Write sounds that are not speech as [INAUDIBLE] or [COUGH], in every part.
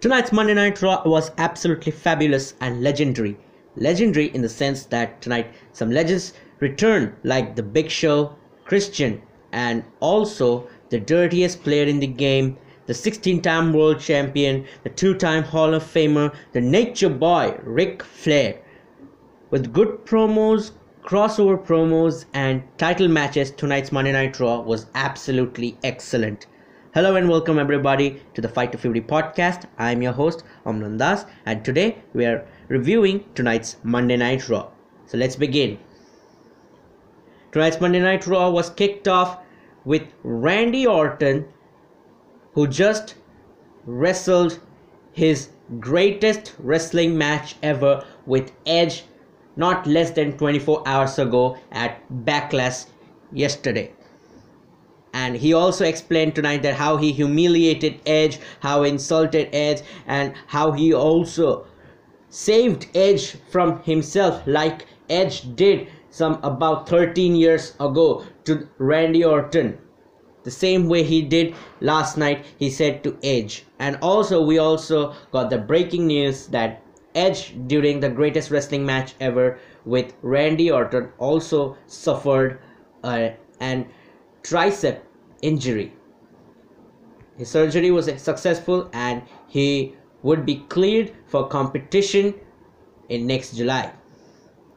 Tonight's Monday Night Raw was absolutely fabulous and legendary. Legendary in the sense that tonight some legends return like the Big Show, Christian, and also the dirtiest player in the game, the 16 time world champion, the two time Hall of Famer, the Nature Boy, Ric Flair. With good promos, crossover promos, and title matches, tonight's Monday Night Raw was absolutely excellent. Hello and welcome everybody to the Fight to 50 podcast. I am your host Amnan Das and today we are reviewing tonight's Monday Night Raw. So let's begin. Tonight's Monday Night Raw was kicked off with Randy Orton who just wrestled his greatest wrestling match ever with Edge not less than 24 hours ago at Backlash yesterday and he also explained tonight that how he humiliated edge how insulted edge and how he also saved edge from himself like edge did some about 13 years ago to randy orton. The same way he did last night he said to edge. And also we also got the breaking news that edge during the greatest wrestling match ever with randy orton also suffered uh, an tricep injury. His surgery was successful and he would be cleared for competition in next July.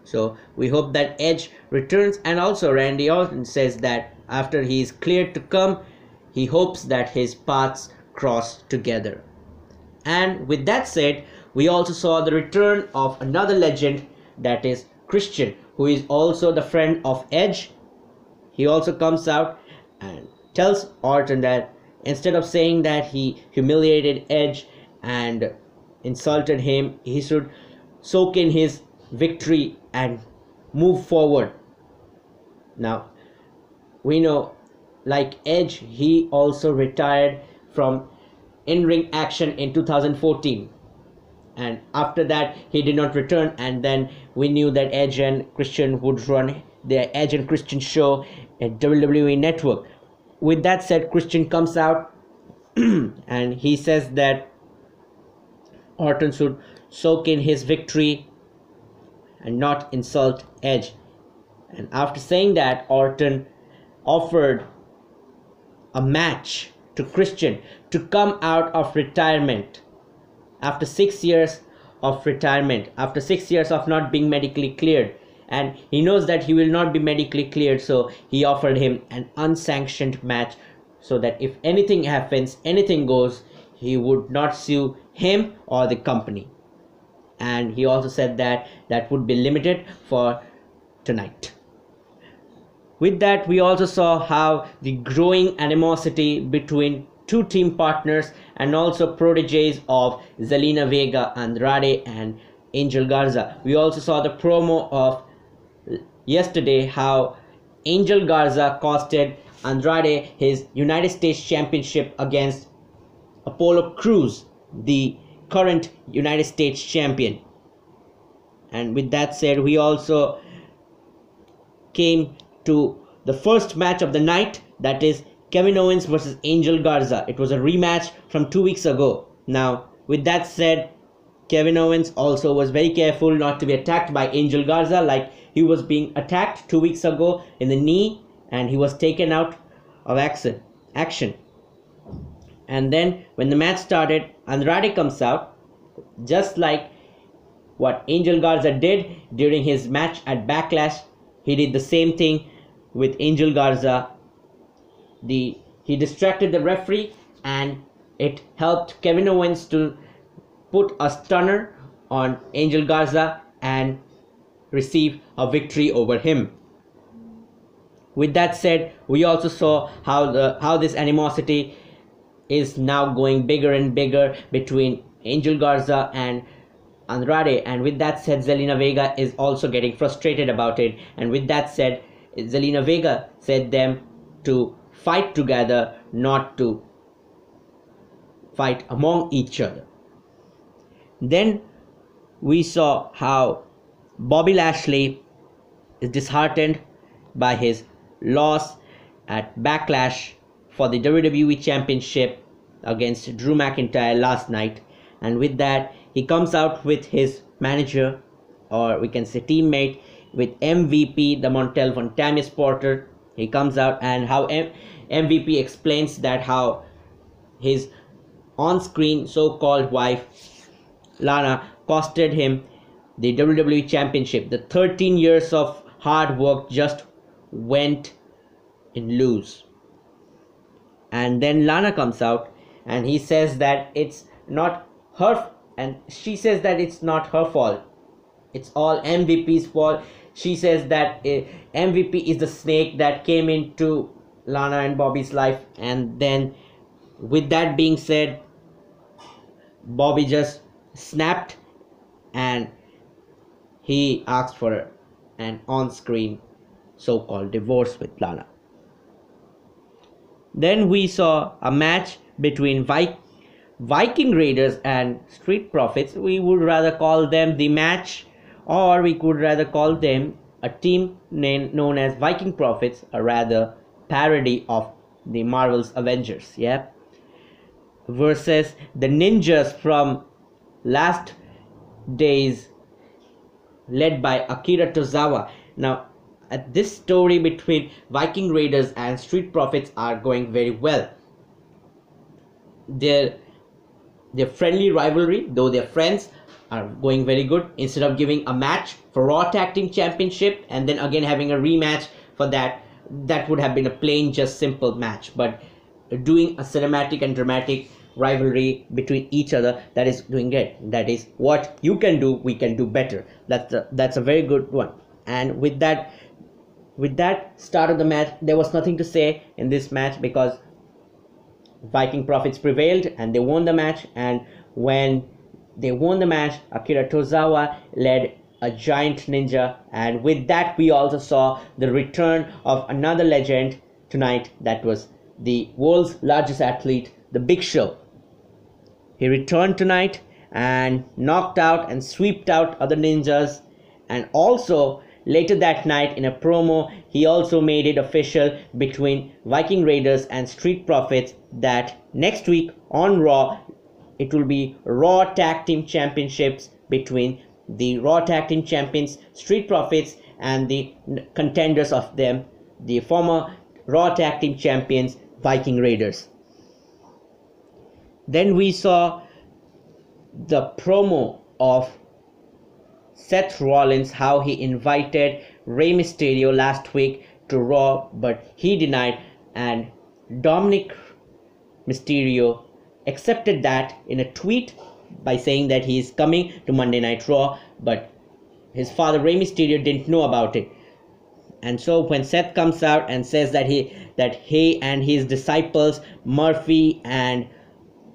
So we hope that Edge returns and also Randy Orton says that after he is cleared to come, he hopes that his paths cross together. And with that said, we also saw the return of another legend that is Christian, who is also the friend of Edge. He also comes out and tells Orton that instead of saying that he humiliated Edge and insulted him, he should soak in his victory and move forward. Now, we know, like Edge, he also retired from in ring action in 2014. And after that, he did not return. And then we knew that Edge and Christian would run their Edge and Christian show at WWE Network with that said christian comes out [CLEARS THROAT] and he says that orton should soak in his victory and not insult edge. And after saying that orton offered a match to christian to come out of retirement. After 6 years of retirement after 6 years of not being medically cleared and he knows that he will not be medically cleared so he offered him an unsanctioned match so that if anything happens anything goes he would not sue him or the company and he also said that that would be limited for tonight with that we also saw how the growing animosity between two team partners and also proteges of Zelina Vega, Andrade and Angel Garza. We also saw the promo of yesterday how Angel Garza costed Andrade his United States Championship against Apollo Crews, the current United States champion. And with that said, we also came to the first match of the night that is Kevin Owens versus Angel Garza. It was a rematch from two weeks ago. Now, with that said, Kevin Owens also was very careful not to be attacked by Angel Garza like he was being attacked two weeks ago in the knee and he was taken out of action. action. And then when the match started, Andrade comes out just like what Angel Garza did during his match at Backlash. He did the same thing with Angel Garza. The he distracted the referee and it helped Kevin Owens to put a stunner on Angel Garza and receive a victory over him. With that said, we also saw how the how this animosity is now going bigger and bigger between Angel Garza and Andrade. And with that said Zelina Vega is also getting frustrated about it. And with that said Zelina Vega said them to fight together not to fight among each other then we saw how Bobby Lashley is disheartened by his loss at Backlash for the WWE Championship against Drew McIntyre last night. and with that he comes out with his manager or we can say teammate with MVP the Montel Vontavious Porter he comes out and how M- MVP explains that how his on-screen so-called wife Lana costed him the WWE championship. The 13 years of hard work just went in lose and then Lana comes out and he says that it's not her and she says that it's not her fault. It's all MVP's fault. She says that uh, MVP is the snake that came into Lana and Bobby's life. And then with that being said Bobby just snapped and he asked for an on-screen so-called divorce with Lana then we saw a match between Vi- Viking Raiders and Street Profits. We would rather call them the match, or we could rather call them a team name known as Viking Profits, a rather parody of the Marvel's Avengers. Yeah. Versus the ninjas from last days led by Akira Tozawa. Now, at this story between Viking Raiders and Street Profits are going very well. Their their friendly rivalry, though they're friends, are going very good. Instead of giving a match for Raw Tag Team Championship and then again having a rematch for that, that would have been a plain, just simple match. But doing a cinematic and dramatic rivalry between each other that is doing great that is what you can do we can do better. That's a, that's a very good one. And with that with that start of the match there was nothing to say in this match because viking profits prevailed and they won the match. And when they won the match akira tozawa led a giant ninja. And with that we also saw the return of another legend tonight that was the world's largest athlete the big show he returned tonight and knocked out and swept out other ninjas and also Later that night, in a promo, he also made it official between Viking Raiders and Street Profits that next week on Raw, it will be Raw Tag Team Championships between the Raw Tag Team Champions Street Profits and the contenders of them, the former Raw Tag Team Champions Viking Raiders. Then we saw the promo of Seth Rollins how he invited Rey Mysterio last week to Raw, but he denied, and Dominik Mysterio accepted that in a tweet by saying that he is coming to Monday Night Raw, but his father Rey Mysterio didn't know about it. And so when Seth comes out and says that he that he and his disciples Murphy and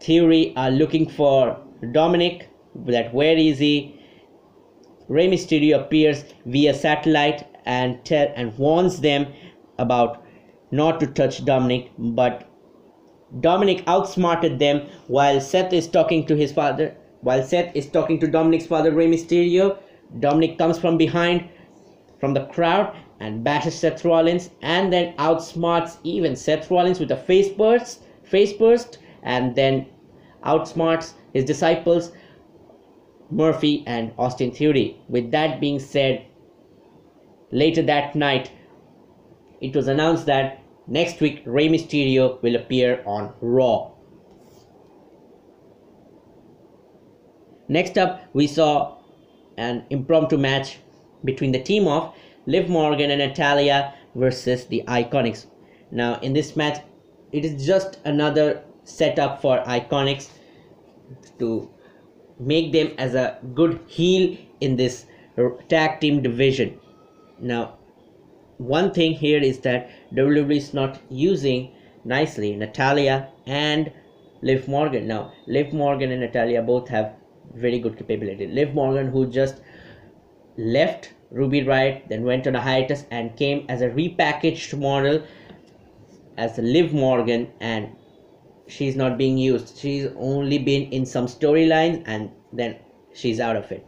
Theory are looking for Dominik, that where is he? Rey Mysterio appears via satellite and tell and warns them about not to touch Dominik, but Dominik outsmarted them while Seth is talking to his father. While Seth is talking to Dominik's father, Rey Mysterio, Dominik comes from behind, from the crowd, and bashes Seth Rollins, and then outsmarts even Seth Rollins with a face burst, face burst, and then outsmarts his disciples Murphy and Austin Theory. With that being said, later that night, it was announced that next week Rey Mysterio will appear on Raw. Next up, we saw an impromptu match between the team of Liv Morgan and Natalya versus the Iconics. Now, in this match, it is just another setup for Iconics to make them as a good heel in this tag team division. Now, one thing here is that WWE is not using nicely Natalya and Liv Morgan. Now, Liv Morgan and Natalya both have very good capability. Liv Morgan, who just left Ruby Riott, then went on a hiatus and came as a repackaged model as Liv Morgan and she's not being used she's only been in some storylines and then she's out of it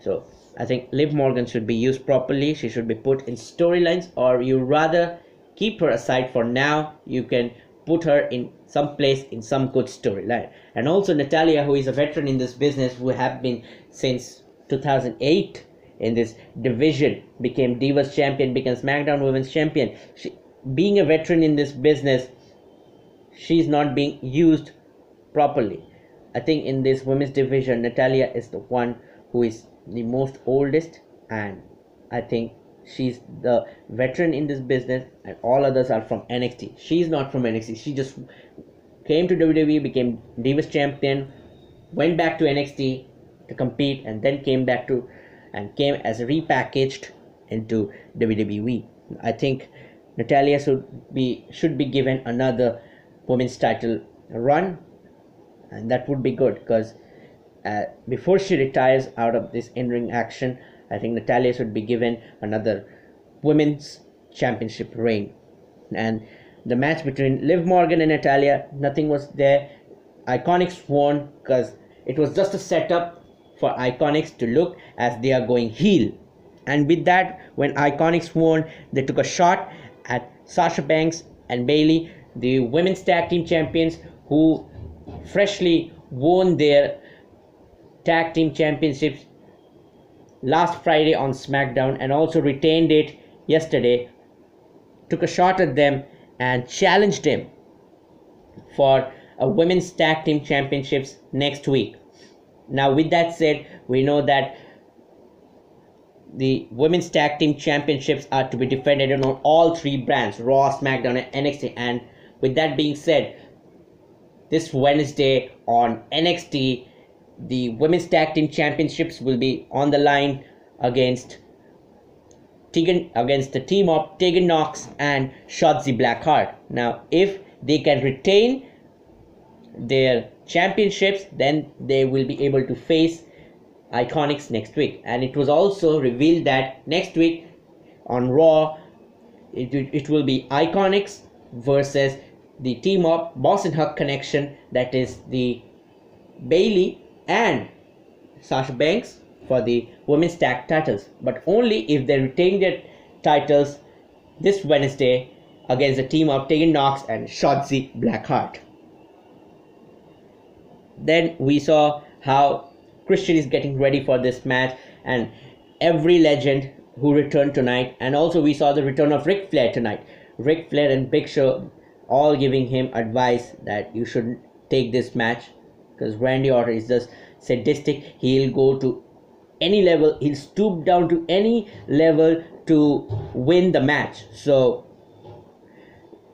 so i think liv morgan should be used properly she should be put in storylines or you rather keep her aside for now you can put her in some place in some good storyline. And also natalya who is a veteran in this business, who have been since 2008 in this division, became Divas champion, became SmackDown Women's champion. She, being a veteran in this business, she's not being used properly. I think in this women's division, Natalya is the one who is the most oldest, and I think she's the veteran in this business, and all others are from NXT. She's not from NXT. She just came to WWE, became Divas champion, went back to NXT to compete, and then came back to and came as repackaged into WWE. I think Natalya should be should be given another women's title run, and that would be good because uh, before she retires out of this in-ring action, I think Natalya should be given another women's championship reign. And the match between Liv Morgan and natalya nothing was there. Iconics won because it was just a setup for Iconics to look as they are going heel. And with that, when Iconics won, they took a shot at Sasha Banks and Bayley, the women's tag team champions who freshly won their tag team championships last Friday on SmackDown and also retained it yesterday, took a shot at them and challenged them for a women's tag team championships next week. Now, with that said, we know that the women's tag team championships are to be defended on all three brands Raw, SmackDown, and NXT. And with that being said, this Wednesday on NXT, the women's tag team championships will be on the line against Tegan against the team of Tegan Nox and Shotzi Blackheart. Now, if they can retain their championships, then they will be able to face Iconics next week. And it was also revealed that next week on Raw, it, it will be Iconics versus the team of Boss 'n' Hug Connection, that is the Bayley and Sasha Banks for the women's tag titles, but only if they retain their titles this Wednesday against the team of Tegan Nox and Shotzi Blackheart. Then we saw how Christian is getting ready for this match and every legend who returned tonight, and also we saw the return of Ric Flair tonight. Ric Flair and Big Show all giving him advice that you should take this match because Randy Orton is just sadistic. He'll go to any level, he'll stoop down to any level to win the match. So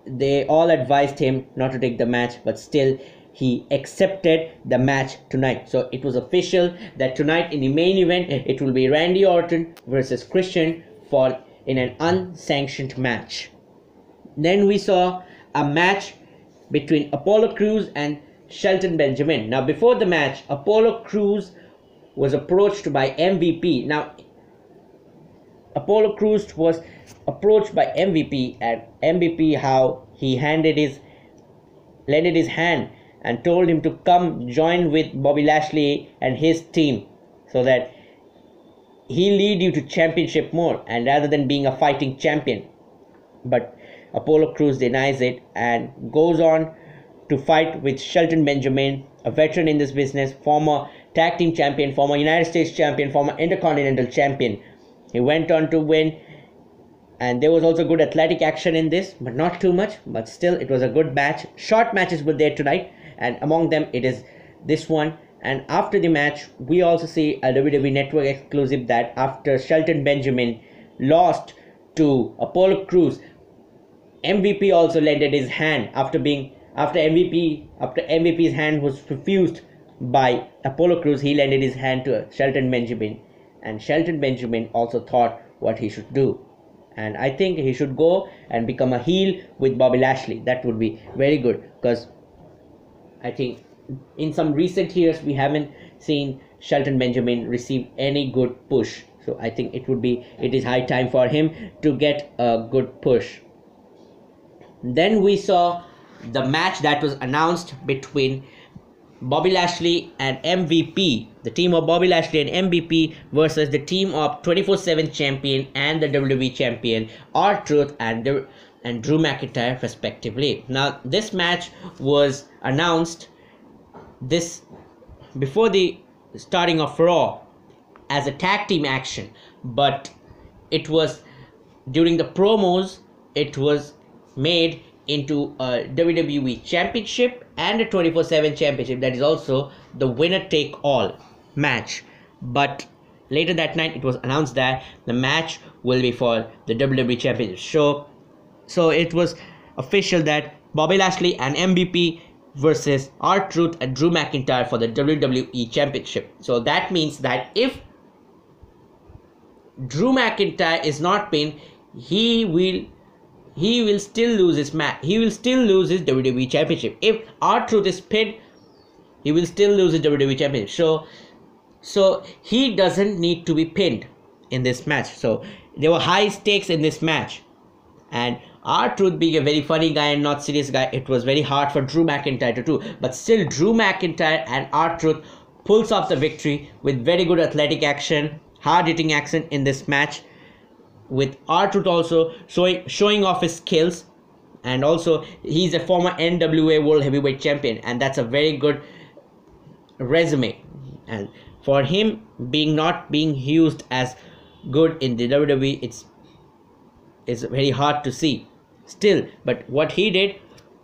they all advised him not to take the match, but still he accepted the match tonight. So it was official that tonight in the main event it will be Randy Orton versus Christian for in an unsanctioned match. Then we saw a match between Apollo Crews and Shelton Benjamin. Now, before the match, Apollo Crews was approached by MVP. Now, Apollo Crews was approached by MVP, and MVP how he handed his lended his hand and told him to come join with Bobby Lashley and his team, so that he lead you to championship more, and rather than being a fighting champion. But Apollo Crews denies it and goes on to fight with Shelton Benjamin, a veteran in this business, former tag team champion, former United States champion, former intercontinental champion. He went on to win, and there was also good athletic action in this, but not too much. But still, it was a good match. Short matches were there tonight, and among them, it is this one. And after the match, we also see a WWE Network exclusive that after Shelton Benjamin lost to Apollo Crews, MVP also lended his hand after being after MVP after MVP's hand was refused by Apollo Crews, he lended his hand to Shelton Benjamin, and Shelton Benjamin also thought what he should do. And I think he should go and become a heel with Bobby Lashley. That would be very good because I think in some recent years we haven't seen Shelton Benjamin receive any good push. So I think it would be it is high time for him to get a good push. Then we saw the match that was announced between Bobby Lashley and MVP, the team of Bobby Lashley and MVP versus the team of 24/7 champion and the WWE champion R Truth and the and Drew McIntyre respectively. Now this match was announced this before the starting of Raw as a tag team action, but it was during the promos it was made into a WWE championship and a 24/7 championship that is also the winner take all match. But later that night it was announced that the match will be for the WWE championship. So so it was official that Bobby Lashley and MVP versus R-Truth and Drew McIntyre for the WWE Championship. So that means that if Drew McIntyre is not pinned, he will he will still lose his match. He will still lose his WWE Championship. If R-Truth is pinned, he will still lose his WWE Championship. So so he doesn't need to be pinned in this match. So there were high stakes in this match. And R-Truth being a very funny guy and not serious guy, it was very hard for Drew McIntyre to do. But still, Drew McIntyre and R-Truth pulls off the victory with very good athletic action, hard hitting action in this match. With R-Truth also showing showing off his skills, and also he's a former NWA World Heavyweight Champion, and that's a very good resume. And for him being not being used as good in the WWE, it's it's very hard to see still but what he did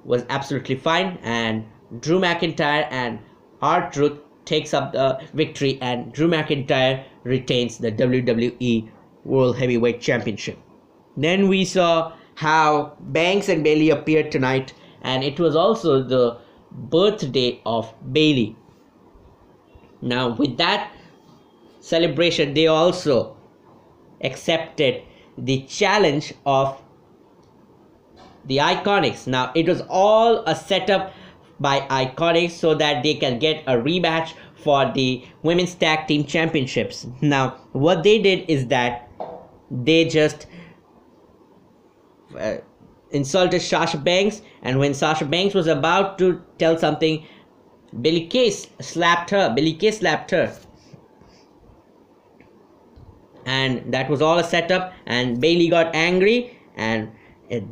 was absolutely fine and Drew McIntyre and R-Truth takes up the victory and Drew McIntyre retains the WWE World Heavyweight Championship. Then we saw how Banks and Bayley appeared tonight and it was also the birthday of Bayley. Now with that celebration they also accepted the challenge of the Iconics. Now, it was all a setup by Iconics so that they can get a rematch for the Women's Tag Team Championships. Now, what they did is that they just uh, insulted Sasha Banks, and when Sasha Banks was about to tell something, Billie Kay slapped her. Billie Kay slapped her. And that was all a setup, and Bayley got angry, and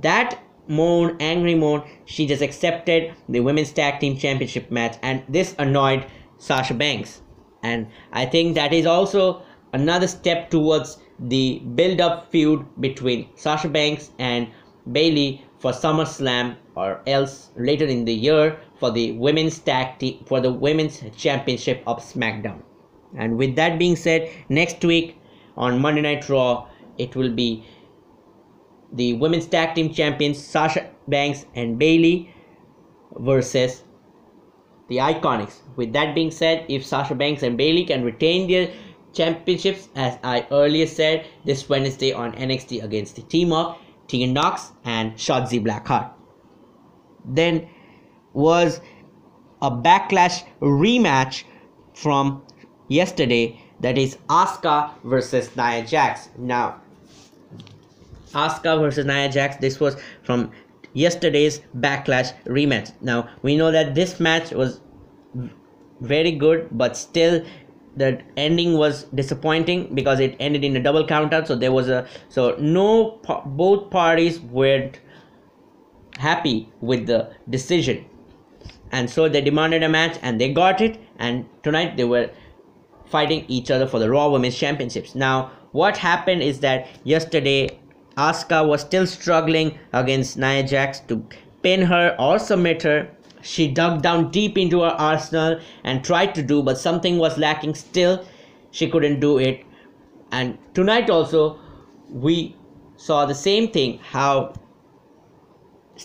that moan, angry moan. She just accepted the women's tag team championship match, and this annoyed Sasha Banks. And I think that is also another step towards the build up feud between Sasha Banks and Bayley for SummerSlam or else later in the year for the women's tag team for the women's championship of SmackDown. And with that being said, next week on Monday Night Raw, it will be the women's tag team champions Sasha Banks and Bayley versus the Iconics. With that being said, if Sasha Banks and Bayley can retain their championships, as I earlier said, this Wednesday on NXT against the team of Tegan Nox and Shotzi Blackheart. Then was a backlash rematch from yesterday that is Asuka versus Nia Jax. Now Asuka versus Nia Jax. This was from yesterday's Backlash rematch. Now we know that this match was very good, but still the ending was disappointing because it ended in a double countout. So there was a so no both parties were happy with the decision, and so they demanded a match and they got it. And tonight they were fighting each other for the Raw Women's Championships. Now what happened is that yesterday Asuka was still struggling against Nia Jax to pin her or submit her. She dug down deep into her arsenal and tried to do, but something was lacking still. She couldn't do it. And tonight also, we saw the same thing how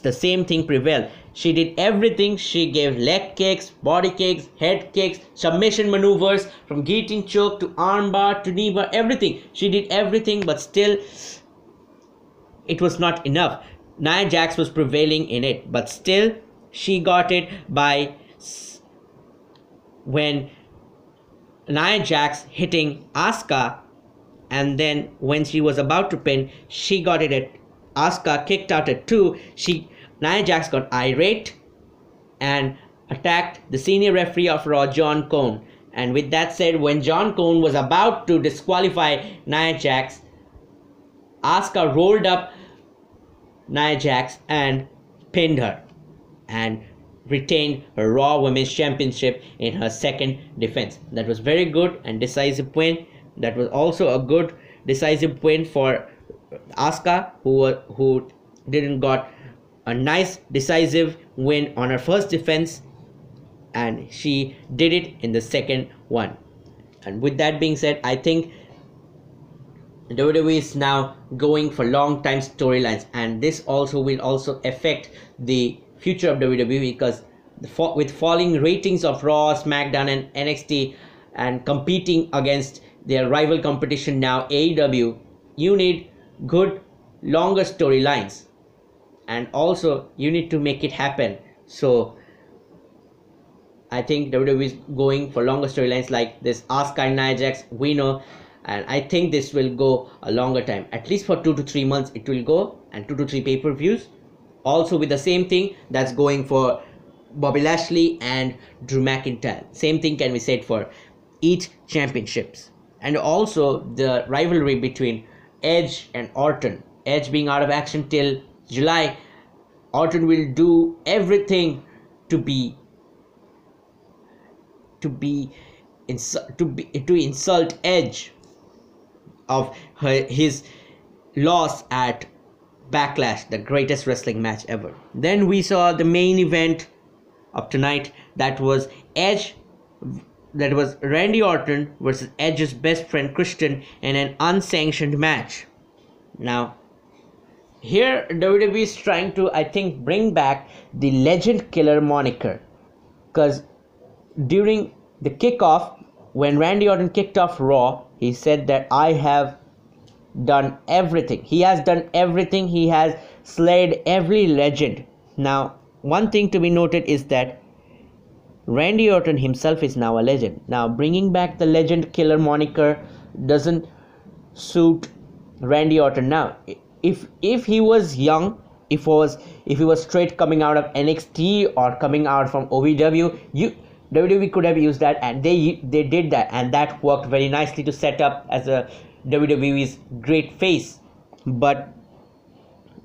the same thing prevailed. She did everything. She gave leg kicks, body kicks, head kicks, submission maneuvers from guillotine choke to armbar to knee bar, everything. She did everything, but still it was not enough. Nia Jax was prevailing in it, but still she got it by when Nia Jax hitting Asuka, and then when she was about to pin, she got it at Asuka kicked out at two. She Nia Jax got irate and attacked the senior referee of Raw, John Cone. And with that said, when John Cone was about to disqualify Nia Jax, Asuka rolled up Nia Jax and pinned her and retained her Raw Women's Championship in her second defense. That was very good and decisive win. That was also a good decisive win for Asuka, who who didn't got a nice decisive win on her first defense, and she did it in the second one. And with that being said, I think WWE is now going for long time storylines, and this also will also affect the future of WWE because with falling ratings of Raw, SmackDown, and NXT, and competing against their rival competition now AEW, you need good longer storylines, and also you need to make it happen. So I think WWE is going for longer storylines like this Asuka and Nia Jax. We know and i think this will go a longer time at least for two to three months it will go and two to three pay-per-views also with the same thing that's hmm. going for bobby lashley and drew mcintyre. Same thing can be said for each championships. And also the rivalry between edge and orton. Edge being out of action till july. Orton will do everything to be to be to be to insult edge of her, his loss at Backlash, the greatest wrestling match ever. Then we saw the main event of tonight that was Edge that was Randy Orton versus Edge's best friend Christian in an unsanctioned match. Now, here WWE is trying to, I think, bring back the Legend Killer moniker because during the kickoff, when Randy Orton kicked off Raw, he said that I have done everything. He has done everything. He has slayed every legend. Now, one thing to be noted is that Randy Orton himself is now a legend. Now, bringing back the legend killer moniker doesn't suit Randy Orton now. If if he was young, if was if he was straight coming out of NXT or coming out from OVW, you WWE could have used that, and they they did that, and that worked very nicely to set up as a WWE's great face. But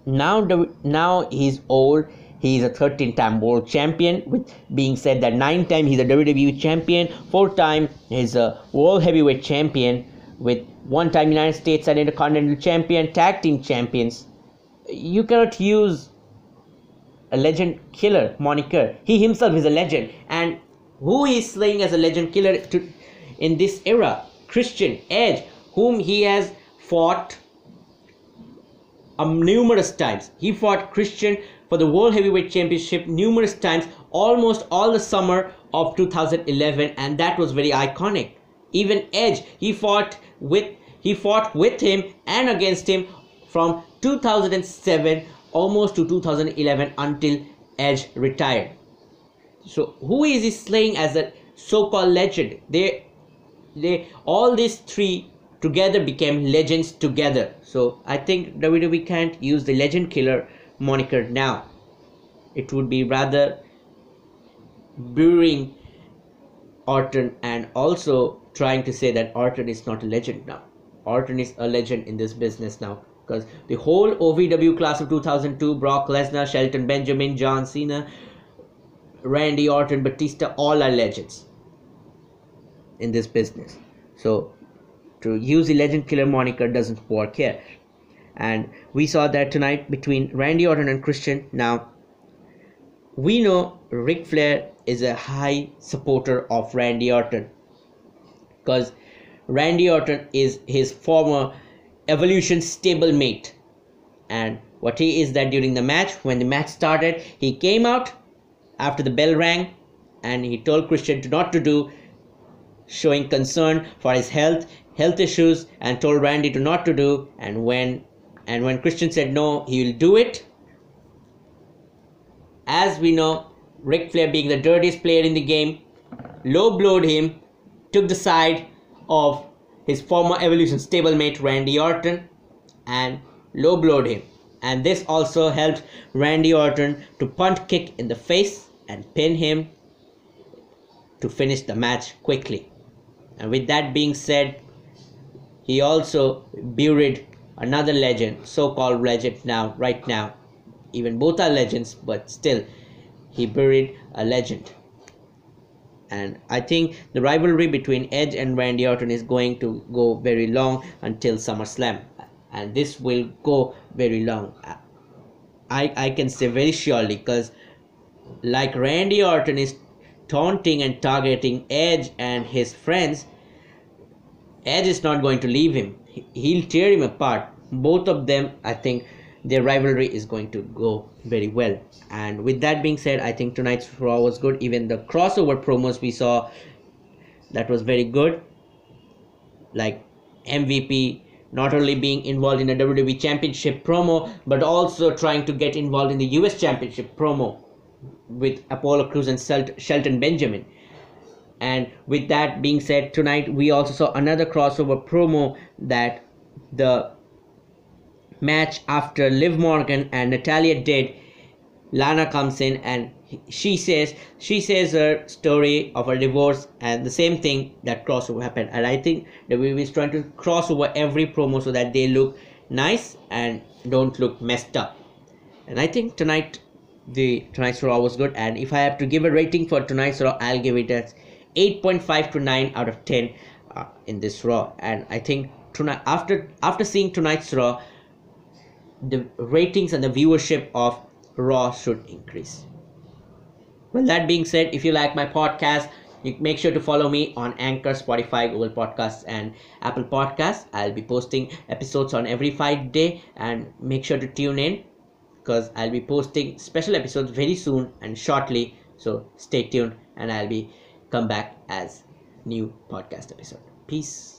now now he's old. He's a 13-time world champion, with being said that nine time he's a WWE champion, four time he's a world heavyweight champion, with one time United States and Intercontinental champion, tag team champions. You cannot use a legend killer moniker. He himself is a legend, and who is slaying as a legend killer to, in this era christian edge whom he has fought um, numerous times. He fought christian for the world heavyweight championship numerous times almost all the summer of 2011 and that was very iconic. Even edge he fought with he fought with him and against him from 2007 almost to 2011 until edge retired. So who is he slaying as a so-called legend? They they all these three together became legends together. So i think wwe can't use the legend killer moniker now. It would be rather burying orton and also trying to say that orton is not a legend now. Orton is a legend in this business now because the whole ovw class of 2002 brock lesnar shelton benjamin john cena Randy Orton, Batista, all are legends in this business. So to use the legend killer moniker doesn't work here. And we saw that tonight between Randy Orton and Christian. Now we know Ric Flair is a high supporter of Randy Orton because Randy Orton is his former Evolution stablemate. And what he is that during the match, when the match started, he came out after the bell rang and he told Christian to not to do showing concern for his health health issues and told Randy to not to do. And when and when Christian said no he will do it. As we know Ric Flair being the dirtiest player in the game low blowed him took the side of his former evolution stablemate Randy Orton and low blowed him. And this also helped Randy Orton to punt kick in the face and pin him to finish the match quickly. And with that being said, he also buried another legend, so called legend now, right now, even both are legends but still he buried a legend. And I think the rivalry between Edge and Randy Orton is going to go very long until SummerSlam. And this will go very long. I, I can say very surely because like Randy Orton is taunting and targeting Edge and his friends Edge is not going to leave him he'll tear him apart both of them I think their rivalry is going to go very well. And with that being said, I think tonight's Raw was good. Even the crossover promos we saw, that was very good. Like MVP not only being involved in a WWE Championship promo, but also trying to get involved in the US Championship promo with Apollo Crews and Shelton Benjamin. And with that being said, tonight we also saw another crossover promo that the match after Liv Morgan and natalya did, Lana comes in and she says she says her story of her divorce and the same thing that crossover happened. And I think the WWE is trying to cross over every promo so that they look nice and don't look messed up. And I think tonight the tonight's Raw was good. And if I have to give a rating for tonight's Raw I'll give it as 8.5 to 9 out of 10 uh, in this Raw and I think tonight after after seeing tonight's Raw the ratings and the viewership of Raw should increase. Well, that being said, if you like my podcast, you make sure to follow me on Anchor, Spotify, Google Podcasts, and Apple Podcasts. I'll be posting episodes on every Friday, and make sure to tune in because I'll be posting special episodes very soon and shortly. So stay tuned, and I'll be come back as new podcast episode. Peace.